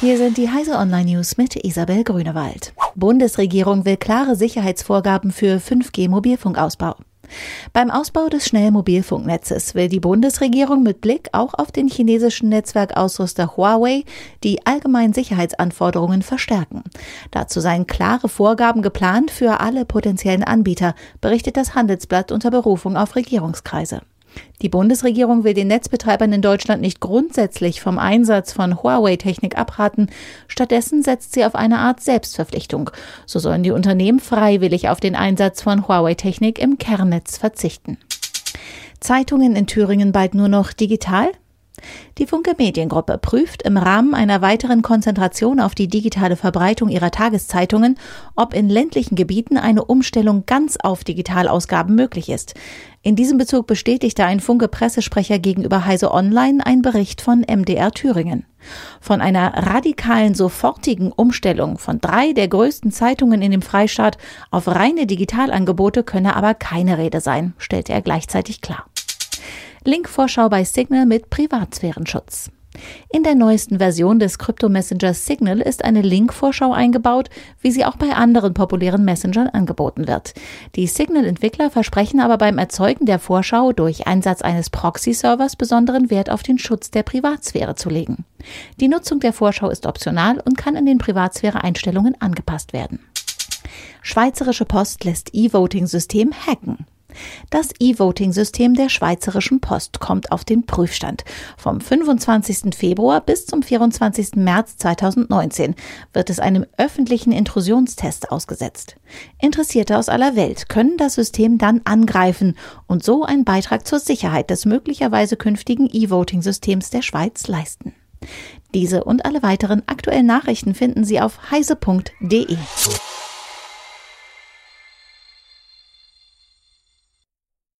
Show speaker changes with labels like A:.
A: Hier sind die Heise Online News mit Isabel Grünewald. Bundesregierung will klare Sicherheitsvorgaben für 5G Mobilfunkausbau. Beim Ausbau des Schnellmobilfunknetzes will die Bundesregierung mit Blick auch auf den chinesischen Netzwerkausrüster Huawei die allgemeinen Sicherheitsanforderungen verstärken. Dazu seien klare Vorgaben geplant für alle potenziellen Anbieter, berichtet das Handelsblatt unter Berufung auf Regierungskreise. Die Bundesregierung will den Netzbetreibern in Deutschland nicht grundsätzlich vom Einsatz von Huawei-Technik abraten. Stattdessen setzt sie auf eine Art Selbstverpflichtung. So sollen die Unternehmen freiwillig auf den Einsatz von Huawei-Technik im Kernnetz verzichten. Zeitungen in Thüringen bald nur noch digital? Die Funke Mediengruppe prüft im Rahmen einer weiteren Konzentration auf die digitale Verbreitung ihrer Tageszeitungen, ob in ländlichen Gebieten eine Umstellung ganz auf Digitalausgaben möglich ist. In diesem Bezug bestätigte ein Funke Pressesprecher gegenüber Heise Online ein Bericht von MDR Thüringen. Von einer radikalen sofortigen Umstellung von drei der größten Zeitungen in dem Freistaat auf reine Digitalangebote könne aber keine Rede sein, stellte er gleichzeitig klar. Link-Vorschau bei Signal mit Privatsphärenschutz. In der neuesten Version des Krypto-Messengers Signal ist eine Link-Vorschau eingebaut, wie sie auch bei anderen populären Messengern angeboten wird. Die Signal-Entwickler versprechen aber beim Erzeugen der Vorschau durch Einsatz eines Proxy-Servers besonderen Wert auf den Schutz der Privatsphäre zu legen. Die Nutzung der Vorschau ist optional und kann in den Privatsphäre-Einstellungen angepasst werden. Schweizerische Post lässt E-Voting-System hacken. Das E-Voting-System der Schweizerischen Post kommt auf den Prüfstand. Vom 25. Februar bis zum 24. März 2019 wird es einem öffentlichen Intrusionstest ausgesetzt. Interessierte aus aller Welt können das System dann angreifen und so einen Beitrag zur Sicherheit des möglicherweise künftigen E-Voting-Systems der Schweiz leisten. Diese und alle weiteren aktuellen Nachrichten finden Sie auf heise.de.